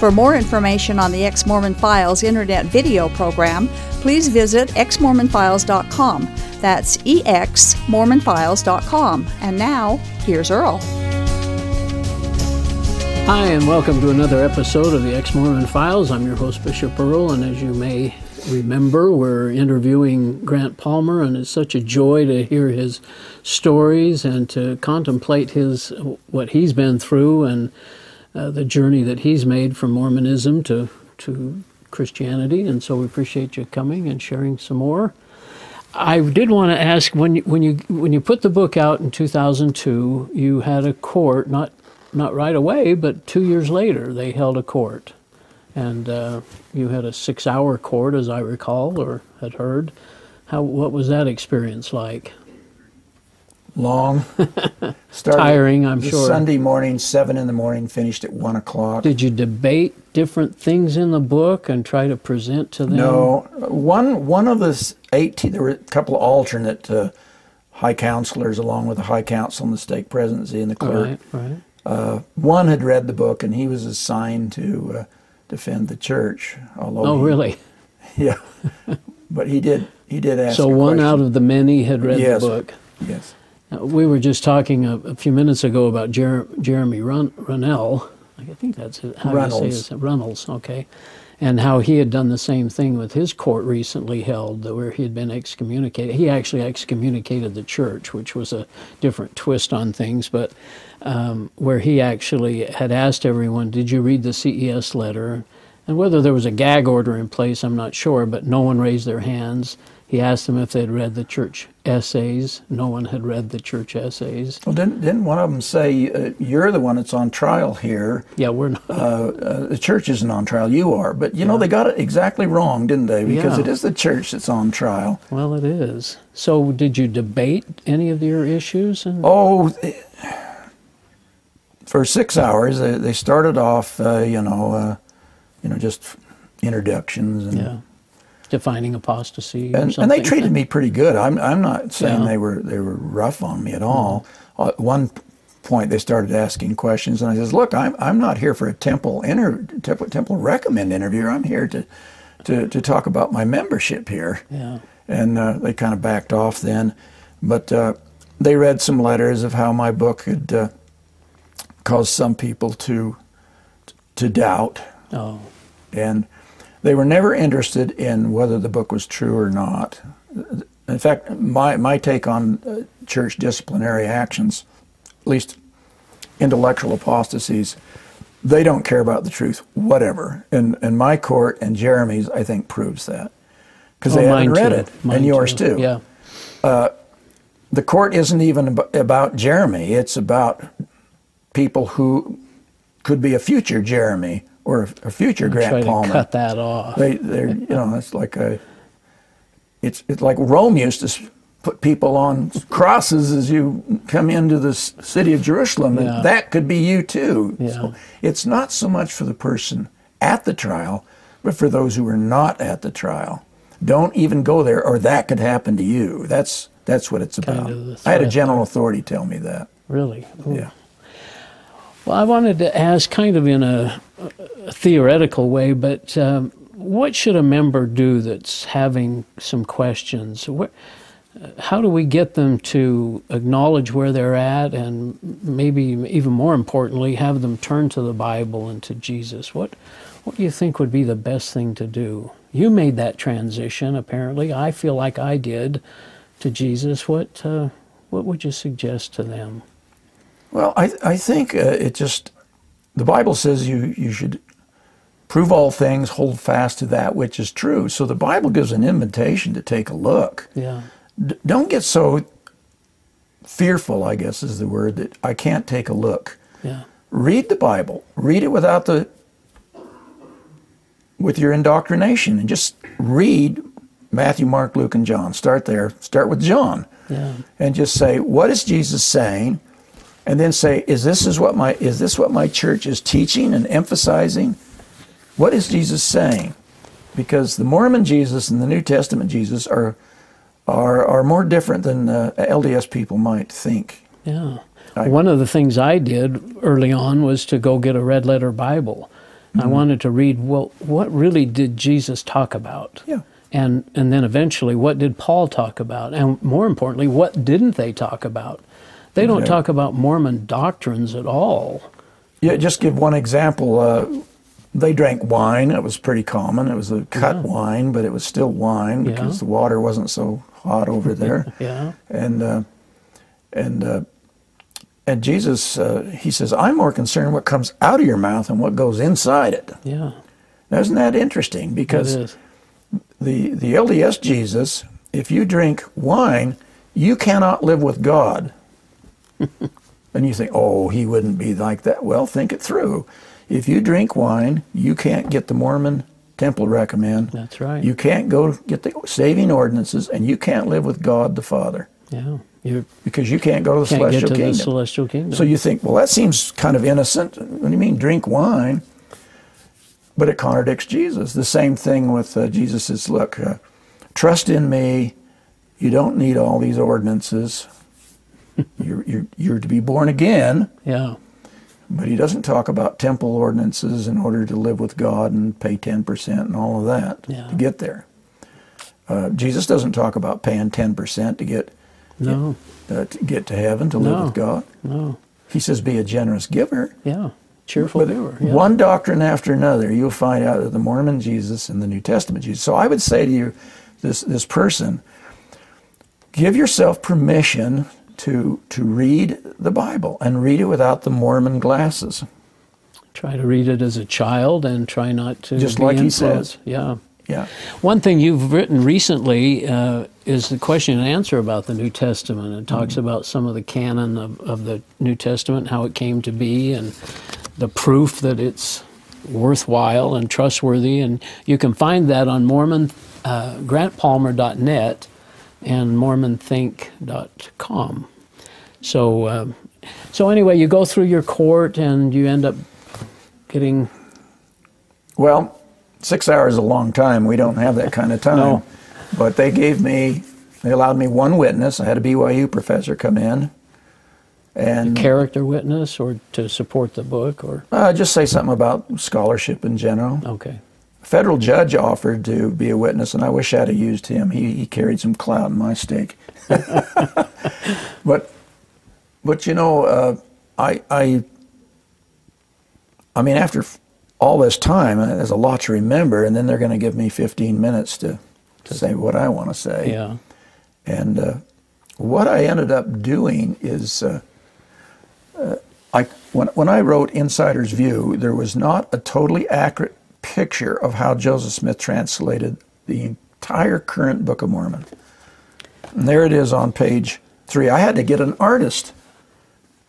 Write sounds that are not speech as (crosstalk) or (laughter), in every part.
For more information on the Ex Mormon Files internet video program, please visit exmormonfiles.com. That's exmormonfiles.com. And now, here's Earl. Hi, and welcome to another episode of the Ex Mormon Files. I'm your host, Bishop Earl, and as you may remember, we're interviewing Grant Palmer, and it's such a joy to hear his stories and to contemplate his what he's been through and uh, the journey that he's made from Mormonism to to Christianity. And so we appreciate you coming and sharing some more. I did want to ask when you, when you when you put the book out in 2002, you had a court not not right away, but two years later they held a court, and uh, you had a six-hour court, as I recall or had heard. How what was that experience like? Long. (laughs) Started Tiring, I'm sure. Sunday morning, seven in the morning, finished at one o'clock. Did you debate different things in the book and try to present to them? No, one one of the eighteen. There were a couple of alternate uh, high counselors, along with the high council and the stake presidency and the clerk. Right, right. Uh, one had read the book, and he was assigned to uh, defend the church. Although oh, he, really? (laughs) Yeah, but he did. He did ask. So one question. out of the many had read yes. the book. Yes. We were just talking a, a few minutes ago about Jer- Jeremy Run- Runnell. I think that's how Reynolds. you say it. Reynolds, okay. And how he had done the same thing with his court recently held, where he had been excommunicated. He actually excommunicated the church, which was a different twist on things, but um, where he actually had asked everyone, Did you read the CES letter? And whether there was a gag order in place, I'm not sure, but no one raised their hands. He asked them if they'd read the church essays. No one had read the church essays. Well, didn't, didn't one of them say, uh, You're the one that's on trial here? Yeah, we're not. Uh, uh, the church isn't on trial, you are. But, you yeah. know, they got it exactly wrong, didn't they? Because yeah. it is the church that's on trial. Well, it is. So, did you debate any of your issues? And... Oh, for six hours, they, they started off, uh, you know, uh, you know, just introductions and. Yeah defining apostasy. And, and, they treated me pretty good. I'm, I'm not saying yeah. they were they were rough on me at all. Mm-hmm. At one point, they started asking questions, and I says, "Look, I'm I'm not here for a temple inter temple, temple recommend interview. I'm here to to to talk about my membership here." Yeah. And uh, they kind of backed off then, but uh, they read some letters of how my book had uh, caused some people to to doubt. Oh. And they were never interested in whether the book was true or not. In fact, my, my take on uh, church disciplinary actions, at least intellectual apostasies, they don't care about the truth, whatever. And, and my court and Jeremy's, I think, proves that. Because oh, they haven't read too. it, mine and yours too. too. Yeah. Uh, the court isn't even about Jeremy, it's about people who could be a future Jeremy or a future I'm Grant Palmer. cut that off. They, they're, you know, it's like a, it's it's like Rome used to put people on crosses as you come into the city of Jerusalem. Yeah. That could be you too. Yeah. So it's not so much for the person at the trial, but for those who are not at the trial. Don't even go there, or that could happen to you. That's that's what it's about. Kind of I had a general authority tell me that. Really? Ooh. Yeah. Well, I wanted to ask, kind of in a, a theoretical way, but um, what should a member do that's having some questions? How do we get them to acknowledge where they're at and maybe even more importantly have them turn to the bible and to jesus? What what do you think would be the best thing to do? You made that transition apparently. I feel like i did to jesus. What uh, what would you suggest to them well, I, I think uh, it just, the Bible says you, you should prove all things, hold fast to that which is true. So the Bible gives an invitation to take a look. Yeah. D- don't get so fearful, I guess is the word, that I can't take a look. Yeah. Read the Bible. Read it without the, with your indoctrination and just read Matthew, Mark, Luke, and John. Start there. Start with John. Yeah. And just say, what is Jesus saying? And then say, is this is what my is this what my church is teaching and emphasizing? What is Jesus saying? Because the Mormon Jesus and the New Testament Jesus are are are more different than uh, LDS people might think. Yeah. I- One of the things I did early on was to go get a red letter Bible. I Mm-hmm. wanted to read, well, what really did Jesus talk about? Yeah. And, and then eventually, what did Paul talk about? And more importantly, what didn't they talk about? They don't talk about Mormon doctrines at all. Yeah, just give one example. Uh, they drank wine. It was pretty common. It was a cut wine, but it was still wine Yeah. because the water wasn't so hot over there. (laughs) Yeah. and uh, and uh, and Jesus, uh, he says, "I'm more concerned what comes out of your mouth than what goes inside it." Yeah. Now, isn't that interesting? Because the the LDS Jesus, if you drink wine, you cannot live with God. (laughs) and you think, oh, he wouldn't be like that. Well, think it through. If you drink wine, you can't get the Mormon temple recommend. That's right. You can't go get the saving ordinances, and you can't live with God the Father Yeah. You because you can't go to the can't get celestial to the celestial kingdom. So you think, well, that seems kind of innocent. What do you mean, drink wine? But it contradicts Jesus. The same thing with uh, Jesus says, look, uh, trust in me. You don't need all these ordinances. You're, you're, you're to be born again. yeah. But he doesn't talk about temple ordinances in order to live with God and pay 10% and all of that Yeah. to get there. Uh, Jesus doesn't talk about paying 10% to get, No. uh, to get to heaven, to live with God. No. He says, be a generous giver. Yeah. Cheerful giver. Yeah. one doctrine after another, you'll find out that the Mormon Jesus and the New Testament Jesus. So I would say to you, this this person, give yourself permission to to read the Bible and read it without the Mormon glasses. Try to read it as a child and try not to Just like he says. Yeah. Yeah. One thing you've written recently uh, is the question and answer about the New Testament. It talks Mm-hmm. about some of the canon of, of the New Testament, how it came to be, and the proof that it's worthwhile and trustworthy. And you can find that on Mormon uh, grantpalmer.net and mormonthink.com. So, um, so anyway, you go through your court and you end up getting Well, six hours is a long time. We don't have that kind of time. No. But they gave me, they allowed me one witness. I had a BYU professor come in, and character witness or to support the book or uh, just say something about scholarship in general. okay. Federal judge offered to be a witness, and I wish I'd have used him. He, he carried some clout in my stake. (laughs) but, but you know, uh, I, I, I mean, after all this time, uh, there's a lot to remember, and then they're going to give me 15 minutes to, to say what I want to say. Yeah. And uh, what I ended up doing is, uh, uh, I when when I wrote Insider's View, there was not a totally accurate picture of how Joseph Smith translated the entire current Book of Mormon. And there it is on page three. I had to get an artist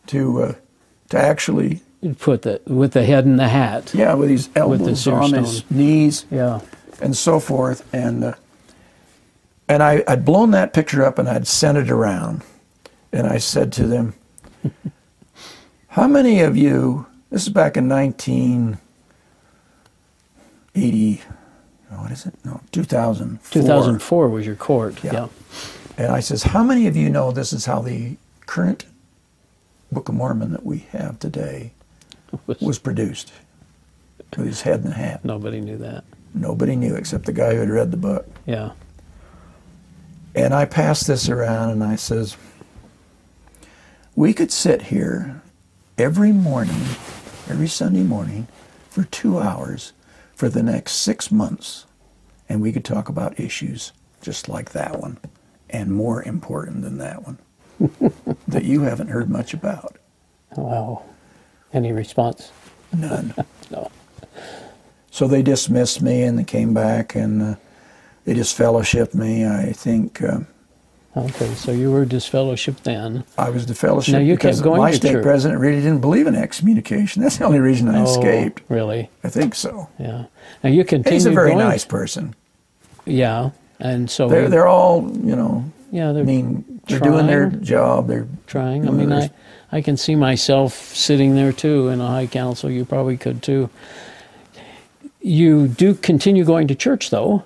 to uh, to actually, You put the with the head in the hat. yeah, with his elbows seer on his knees. Yeah. and so forth. And uh, and I, I'd blown that picture up and I'd sent it around, and I said to them, (laughs) "How many of you?" This is back in 1980. What is it? No, 2004. 2004 was your court. Yeah. Yeah. And I says, "How many of you know this is how the current Book of Mormon that we have today Was- was produced?" With his head in the hat. Nobody knew that. Nobody knew except the guy who had read the book. Yeah. And I passed this around and I says, we could sit here every morning, every Sunday morning, for two hours for the next six months, and we could talk about issues just like that one, and more important than that one, (laughs) that you haven't heard much about. Wow. Any response? None. (laughs) No. So they dismissed me and they came back and uh, they disfellowshipped me. I think uh, Okay. So you were disfellowshipped then. I was disfellowshipped Now, you because going my state church. president really didn't believe in excommunication. That's the only reason I oh, escaped. Oh, really? I think so. Yeah. Now you continued He's a very going. nice person. Yeah. And so They're he- they're all you know. yeah, they're mean, they're doing their job. They're trying. I mean, I, I can see myself sitting there too in a high council. You probably could too. You do continue going to church though.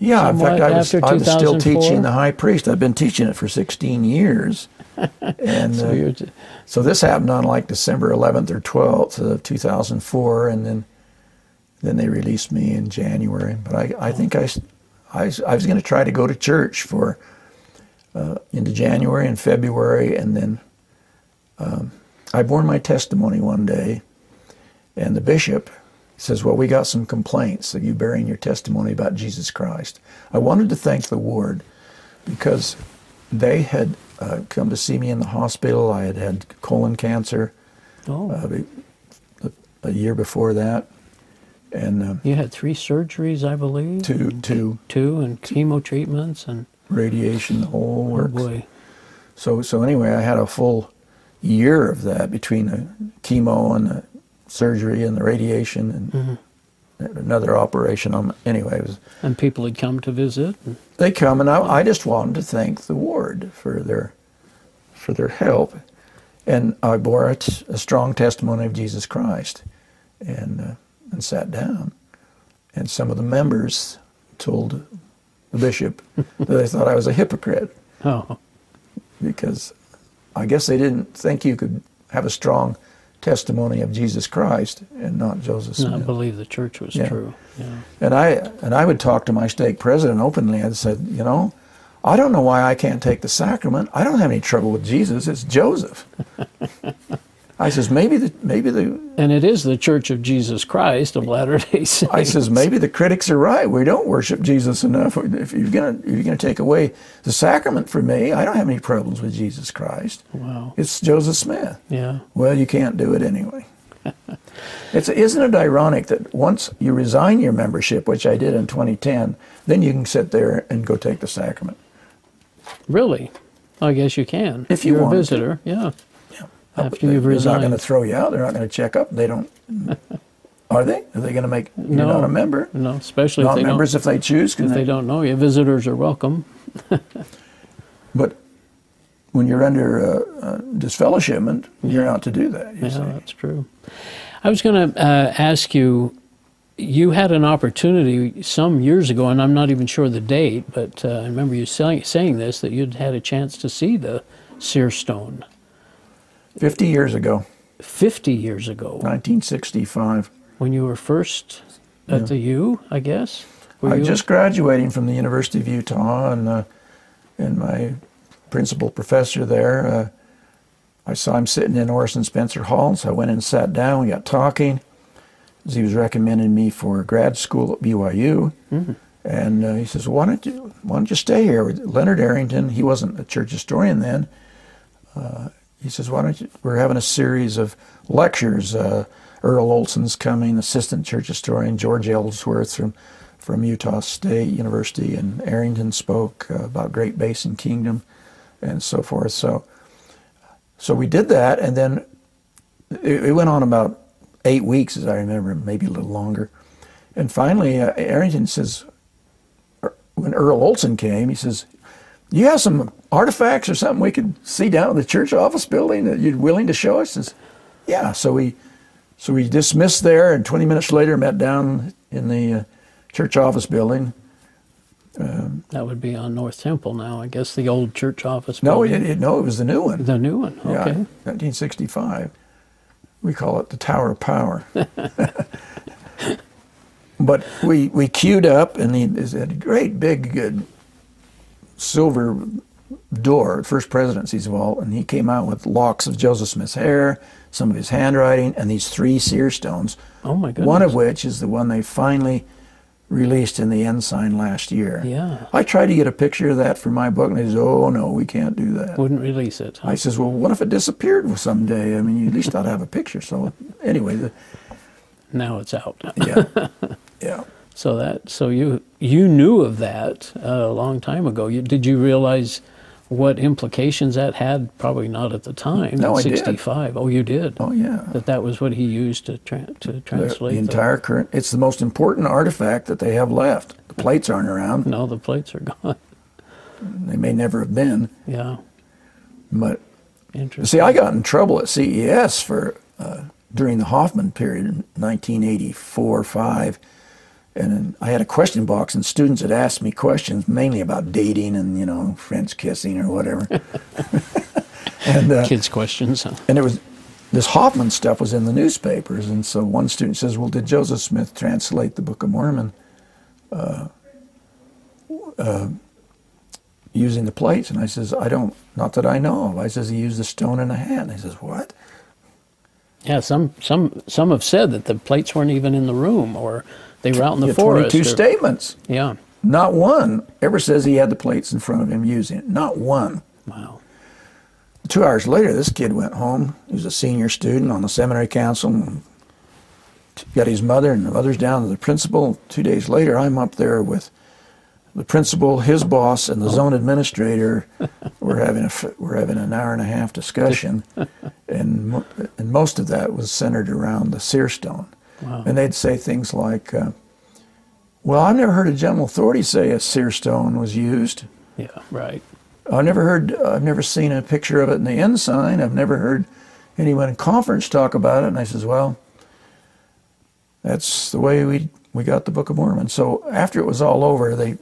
Yeah, in fact, I was, I was still teaching the high priest. I've been teaching it for 16 years. (laughs) and So uh, so this happened on like December 11th or 12th of 2004, and then then they released me in January. But I, I think I I was going to try to go to church for uh, into January and February, and then um, I bore my testimony one day, and the bishop says, "Well, we got some complaints of you bearing your testimony about Jesus Christ." I wanted to thank the ward because they had uh, come to see me in the hospital. I had had colon cancer oh, uh, a, a year before that, and um, you had three surgeries, I believe. two two Two and chemo treatments and radiation, the whole oh works. boy. So so anyway, I had a full year of that between the chemo and the surgery and the radiation and Mm-hmm. another operation. On anyway, it was, And people had come to visit. they come and I, I just wanted to thank the ward for their for their help, and I bore a, t- a strong testimony of Jesus Christ, and uh, and sat down, and some of the members told the bishop (laughs) that they thought I was a hypocrite. Oh, because I guess they didn't think you could have a strong testimony of Jesus Christ and not Joseph Smith. believe the church was Yeah. true. Yeah. And I and I would talk to my stake president openly. I said, you know, I don't know why I can't take the sacrament. I don't have any trouble with Jesus. It's Joseph. (laughs) I says maybe the maybe the And it is the Church of Jesus Christ of Latter Day Saints. I says maybe the critics are right. We don't worship Jesus enough. If you're gonna if you're gonna take away the sacrament from me, I don't have any problems with Jesus Christ. Wow. It's Joseph Smith. Yeah. Well, you can't do it anyway. (laughs) it's isn't it ironic that once you resign your membership, which I did in 2010, then you can sit there and go take the sacrament. Really? I guess you can. If you You're a wanted to. visitor. Yeah. After They- you've they're not going to throw you out. They're not going to check up. They don't. (laughs) Are they? Are they going to make you No. not a member? No, especially if they Non-members, don't. Members if they choose, If they? they don't know you, visitors are welcome. (laughs) But when you're under uh, uh, disfellowshipment, you're not to do that. You Yeah, see. that's true. I was going to uh, ask you. You had an opportunity some years ago, and I'm not even sure the date, but uh, I remember you saying, saying this that you'd had a chance to see the seer stone 50 years ago, 50 years ago 1965. when you were first at the U, I guess. Were I was just graduating from the University of Utah, and uh, and my principal professor there, uh, I saw him sitting in Orson Spencer Hall, so I went and sat down. We got talking. As he was recommending me for grad school at BYU, and uh, he says, "Why don't you Why don't you stay here?" with Leonard Arrington, he wasn't a church historian then. Uh, he says, "Why don't you?" We're having a series of lectures. Uh, Earl Olson's coming, assistant church historian. George Ellsworth from from Utah State University, and Arrington spoke uh, about Great Basin Kingdom, and so forth. So, so we did that, and then it, it went on about eight weeks, as I remember, maybe a little longer. And finally, uh, Arrington says, when Earl Olson came, he says, "You have some artifacts or something we could see down in the church office building that you're willing to show us?" Says, "Yeah." So we, so we dismissed there, and 20 minutes later, met down in the uh, church office building. that would be on North Temple now, I guess, the old church office. No, building. it, it, no, it was the new one. The new one, Yeah, 1965. We call it the Tower of Power. (laughs) but we we queued up, and he is a great big uh, silver door, first presidency's vault, and he came out with locks of Joseph Smith's hair, some of his handwriting, and these three seer stones. Oh, my goodness. One of which is the one they finally released in the Ensign last year. Yeah. I tried to get a picture of that for my book, and they said, "Oh no, we can't do that." Wouldn't release it. I says, well, what if it disappeared someday? I mean, at least I'd have a picture. So anyway, the, Now it's out. yeah, (laughs) yeah. So that so you you knew of that uh, a long time ago. You, did you realize what implications that had, probably not at the time. No, I did. 65. Oh, you did? Oh yeah. That that was what he used to, tra- to The, translate the entire current. It's the most important artifact that they have left. The plates aren't around. No, the plates are (laughs) gone. They may never have been. Yeah, But interesting. see, I got in trouble at CES for uh, during the Hofmann period in 1984 5. And I had a question box, and students had asked me questions mainly about dating and you know French kissing or whatever. (laughs) and uh, Kids' questions. huh? and it was this Hofmann stuff was in the newspapers, and so one student says, "Well, did Joseph Smith translate the Book of Mormon uh, uh, using the plates?" And I says, "I don't, not that I know of." I says he used a stone and a hat. And he says, "What?" Yeah, some some some have said that the plates weren't even in the room, or they were out in the forest. Twenty-two or- statements. Yeah. Not one ever says he had the plates in front of him using it. Not one. Wow. Two hours later, this kid went home. He was a senior student on the seminary council. Got his mother and the mother's down to the principal. Two days later, I'm up there with the principal, his boss, and the oh. zone administrator. (laughs) we're having a we're having an hour and a half discussion, (laughs) and and most of that was centered around the seer stone. Wow. And they'd say things like, uh, "Well, I've never heard a general authority say a seer stone was used." Yeah. Right. I've never heard, I've never seen a picture of it in the ensign. I've never heard anyone in conference talk about it. And I says, well, that's the way we we got the Book of Mormon. So after it was all over, they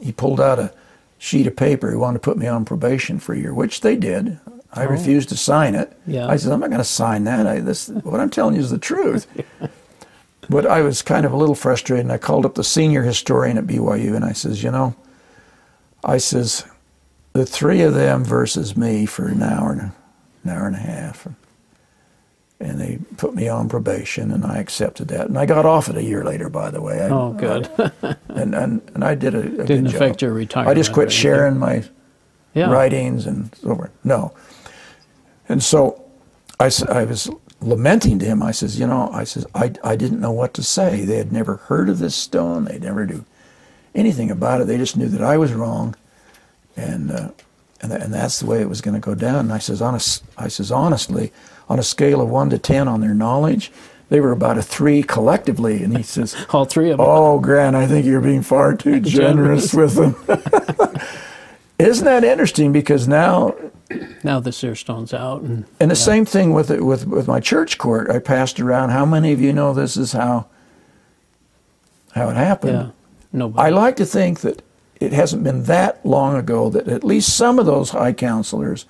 he pulled out a sheet of paper. He wanted to put me on probation for a year, which they did. I refused to sign it. Yeah. I said, I'm not going to sign that. I, this, what I'm telling you is the truth. (laughs) but I was kind of a little frustrated, and I called up the senior historian at BYU, and I says, you know, I says, the three of them versus me for an hour and a, an hour and a half, and they put me on probation, and I accepted that, and I got off it a year later, by the way. I, Oh, good. (laughs) and, and and I did a, a Didn't good job. affect your retirement. I just quit sharing my yeah. writings and so forth. No, and so I, I was lamenting to him. I says, you know, I says I, I didn't know what to say. They had never heard of this stone. They never knew anything about it. They just knew that I was wrong, and uh, and tha- and that's the way it was going to go down. And I says, honest, I says honestly, on a scale of one to ten on their knowledge, they were about a three collectively. And he says. (laughs) All three of them. Oh, Grant, I think you're being far too (laughs) generous with them. (laughs) Isn't that interesting? Because now, Now the seer stone's out, and and the same thing with it, with with my church court, I passed around. How many of you know this is how how it happened? yeah, nobody. I like to think that it hasn't been that long ago that at least some of those high counselors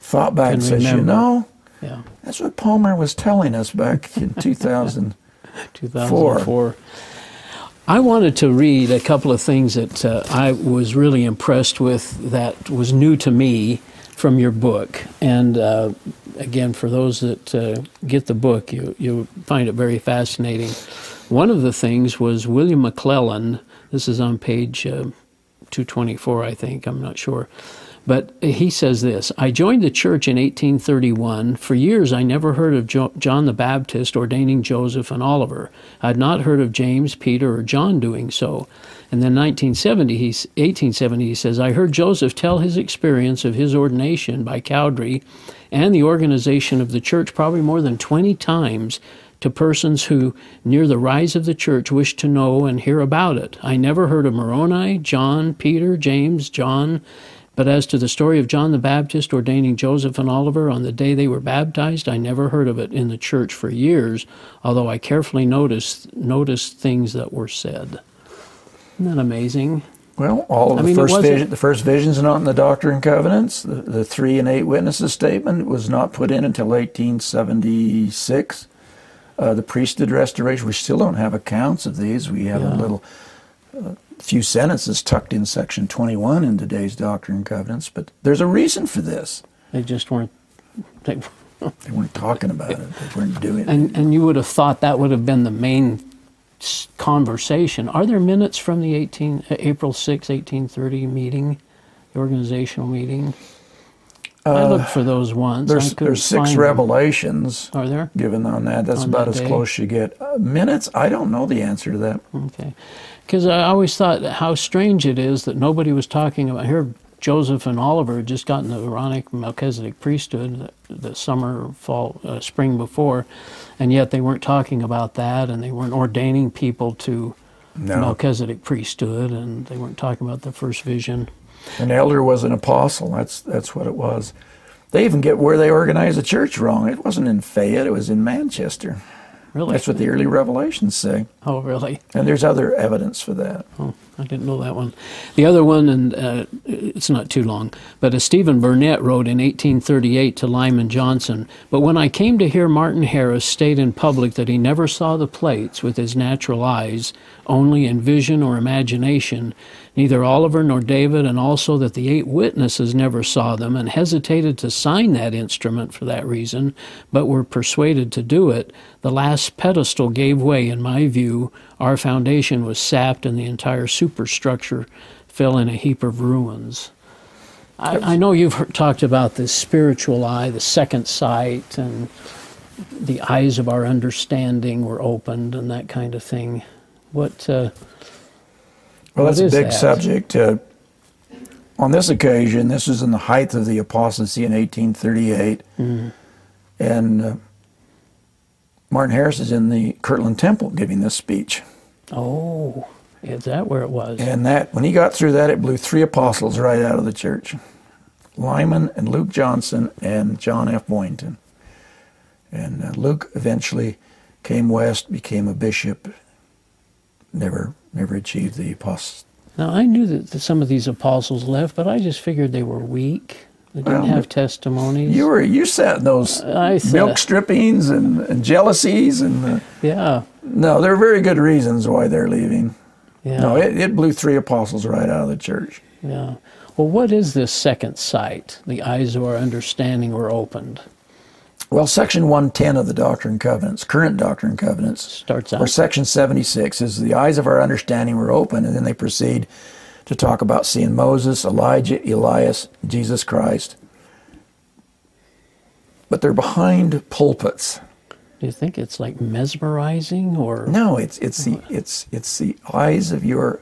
thought back Can and says, you know, yeah, that's what Palmer was telling us back in (laughs) 2000. 2004. I wanted to read a couple of things that uh, I was really impressed with that was new to me from your book. And uh, again, for those that uh, get the book, you, you find it very fascinating. One of the things was William McClellan. This is on page uh, 224, I think, I'm not sure. But he says this I joined the church in 1831. For years, I never heard of jo- John the Baptist ordaining Joseph and Oliver. I had not heard of James, Peter, or John doing so. And then 1970, he's, 1870, he says, I heard Joseph tell his experience of his ordination by Cowdery and the organization of the church probably more than 20 times to persons who, near the rise of the church, wished to know and hear about it. I never heard of Moroni, John, Peter, James, John, but as to the story of John the Baptist ordaining Joseph and Oliver on the day they were baptized, I never heard of it in the church for years, although I carefully noticed noticed things that were said. Isn't that amazing? Well, all of I the mean, first vision, the first visions are not in the Doctrine and Covenants. The, the three and eight witnesses statement was not put in until 1876. Uh, the priesthood restoration. We still don't have accounts of these. We have a little uh, few sentences tucked in section 21 in today's Doctrine and Covenants. But there's a reason for this. They just weren't. They, (laughs) They weren't talking about it. They weren't doing it. and and you would have thought that would have been the main conversation. Are there minutes from the 18 uh, April 6, 1830 meeting, the organizational meeting? I looked for those ones. There's, there's six find them. revelations Are there? given on that. That's On about that as day? close you get. Uh, minutes? I don't know the answer to that. Okay. Because I always thought how strange it is that nobody was talking about here. Joseph and Oliver had just gotten the Aaronic Melchizedek priesthood the, the summer, fall, uh, spring before, and yet they weren't talking about that, and they weren't ordaining people to No. Melchizedek priesthood, and they weren't talking about the first vision. An elder was an apostle. That's that's what it was. They even get where they organized the church wrong. It wasn't in Fayette. It was in Manchester. Really? That's what the early revelations say. Oh, really? And there's other evidence for that. Oh, I didn't know that one. The other one, and uh, it's not too long, but as Stephen Burnett wrote in 1838 to Lyman Johnson, but when I came to hear Martin Harris state in public that he never saw the plates with his natural eyes, only in vision or imagination, neither Oliver nor David, and also that the eight witnesses never saw them and hesitated to sign that instrument for that reason, but were persuaded to do it, the last pedestal gave way, in my view. Our foundation was sapped, and the entire superstructure fell in a heap of ruins. I, I know you've heard, talked about the spiritual eye, the second sight, and the eyes of our understanding were opened, and that kind of thing. What? Uh, Well, that's What a big that? subject. Uh, on this occasion, this was in the height of the apostasy in 1838, Mm-hmm. and uh, Martin Harris is in the Kirtland Temple giving this speech. oh, is that where it was? And that when he got through that, it blew three apostles right out of the church: Lyman and Luke Johnson and John F. Boynton. And uh, Luke eventually came west, became a bishop. Never, never achieved the apostle. Now I knew that, that some of these apostles left, but I just figured they were weak. They didn't Well, have testimonies. You were you sat in those I sat- milk strippings and, and jealousies and uh, yeah, no, there are very good reasons why they're leaving. yeah, No, it, it blew three apostles right out of the church. yeah. Well, what is this second sight? The eyes of our understanding were opened. Well, Section 110 of the Doctrine and Covenants, current Doctrine and Covenants, Starts out. or. Section 76 is the eyes of our understanding were open, and then they proceed to talk about seeing Moses, Elijah, Elias, Jesus Christ. But they're behind pulpits. Do you think it's like mesmerizing, or No, it's it's the it's it's the eyes of your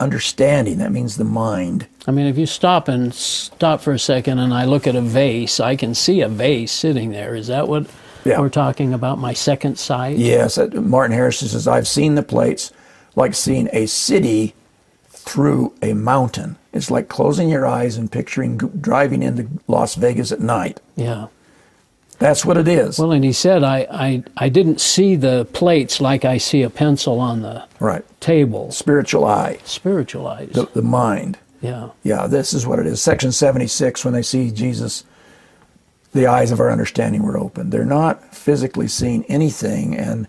understanding. That means the mind. I mean, if you stop and stop for a second, and I look at a vase, I can see a vase sitting there. Is that what Yeah. we're talking about? My second sight. Yes, Martin Harris says I've seen the plates like seeing a city through a mountain. It's like closing your eyes and picturing driving into Las Vegas at night. Yeah. That's what it is. Well, and he said, I, I, I didn't see the plates like I see a pencil on the right. table. Spiritual eye, Spiritualized. the, the mind. yeah. Yeah, this is what it is. Section 76, when they see Jesus, the eyes of our understanding were opened. They're not physically seeing anything, and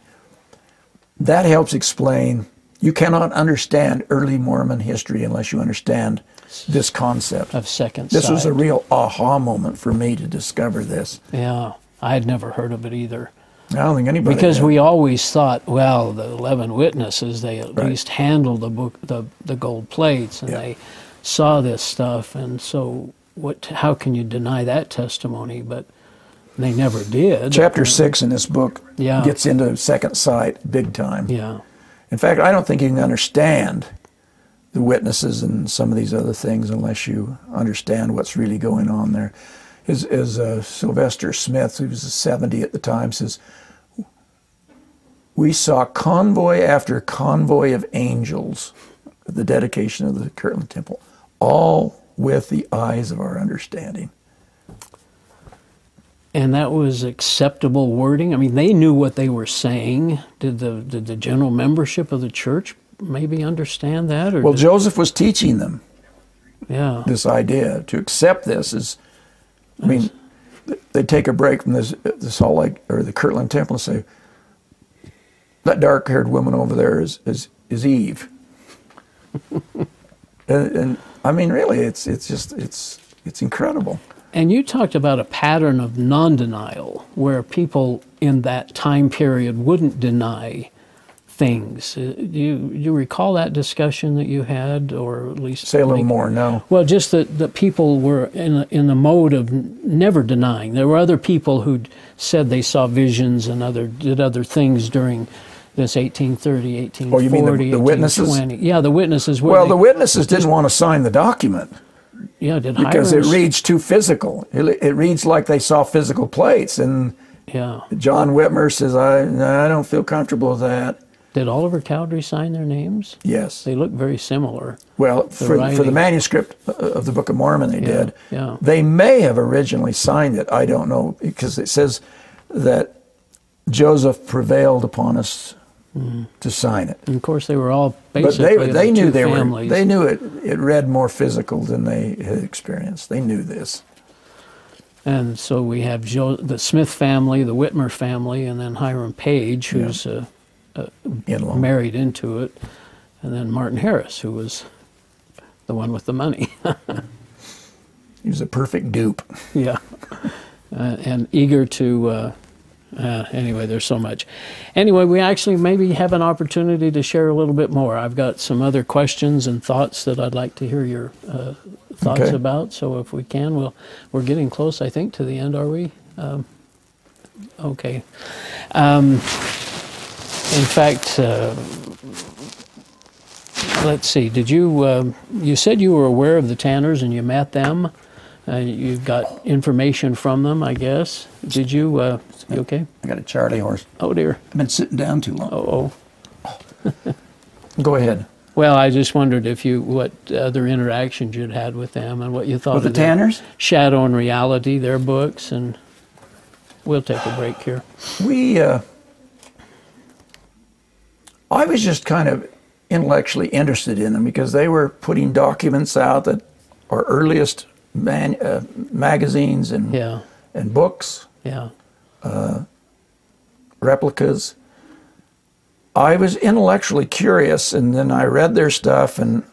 that helps explain. You cannot understand early Mormon history unless you understand this concept. Of second This sight. was a real aha moment for me to discover this. Yeah. I had never heard of it either. I don't think anybody Because did. we always thought, well, the eleven witnesses, they at Right. least handled the book, the the gold plates, and Yeah. they saw this stuff, and so what? How can you deny that testimony? But they never did. chapter six in this book Yeah. gets into second sight big time. Yeah. In fact, I don't think you can understand the witnesses and some of these other things unless you understand what's really going on there. As, as uh, Sylvester Smith, who was 70 at the time, says, We saw convoy after convoy of angels at the dedication of the Kirtland Temple, all with the eyes of our understanding. And that was acceptable wording. I mean, they knew what they were saying. Did the did the general membership of the church maybe understand that? Or Well, Joseph was teaching them. yeah, this idea. To accept this is, I mean, they take a break from this the Salt Lake or the Kirtland Temple and say, that dark-haired woman over there is is, is Eve. (laughs) and, and I mean, really, it's it's just it's it's incredible. And you talked about a pattern of non-denial where people in that time period wouldn't deny things. Uh, Do you, do you recall that discussion that you had, or at least Say a little make- more. No, Well, just that, that people were in a, in the mode of never denying. There were other people who said they saw visions and other did other things during this 1830, 1840, Oh, you mean the- the witnesses? Yeah, the witnesses. where well, they- the witnesses didn't want to sign the document. Yeah, did because Hiram's, it reads too physical. It, it reads like they saw physical plates, and Yeah. John Whitmer says, "I I don't feel comfortable with that." Did Oliver Cowdery sign their names? Yes. They look very similar. Well, for, for the manuscript of the Book of Mormon, they did. yeah. They may have originally signed it. I don't know because it says that Joseph prevailed upon us to sign it. And of course, they were all But basically they the knew two they families. were they knew it it read more physical than they had experienced. They knew this. And so we have jo- the Smith family, the Whitmer family, and then Hiram Page, who's uh, In law. married into it, and then Martin Harris, who was the one with the money. (laughs) He was a perfect dupe. yeah. (laughs) Uh, and eager to. Uh, anyway, there's so much. Anyway, we actually maybe have an opportunity to share a little bit more. I've got some other questions and thoughts that I'd like to hear your uh, thoughts Okay. about. So if we can, we'll. We're getting close, I think, to the end. Are we? Um, okay. Um, in fact, uh, let's see. Did you? um you said you were aware of the Tanners and you met them. Uh, you got information from them, I guess. Did you? Uh, you okay? I got a Charlie horse. Oh dear. I've been sitting down too long. Oh oh. (laughs) Go ahead. Well, I just wondered if you what other interactions you'd had with them and what you thought With the of their Tanners? Shadow and Reality, their books, and we'll take a break here. We, uh, I was just kind of intellectually interested in them because they were putting documents out that are earliest man, uh, magazines and Yeah, and books, yeah, replicas. I was intellectually curious, and then I read their stuff, and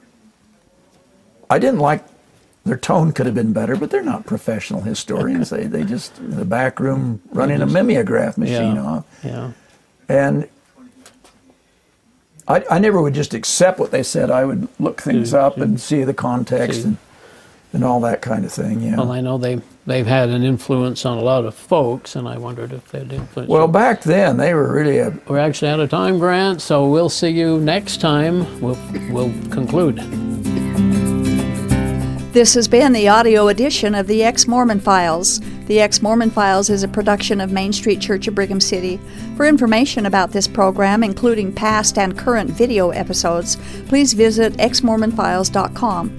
I didn't like their tone. Could have been better, but they're not professional historians. they they just in the back room running a mimeograph machine Yeah. off. yeah. And I, I never would just accept what they said. I would look things See- up and see the context see. and, and all that kind of thing. Yeah. Well, I know they they've had an influence on a lot of folks, and I wondered if they'd influence. well, you. back then they were really a we're actually out of time, Grant. So we'll see you next time. We'll we'll conclude. This has been the audio edition of the Ex Mormon Files. The Ex Mormon Files is a production of Main Street Church of Brigham City. For information about this program, including past and current video episodes, please visit exmormonfiles.com.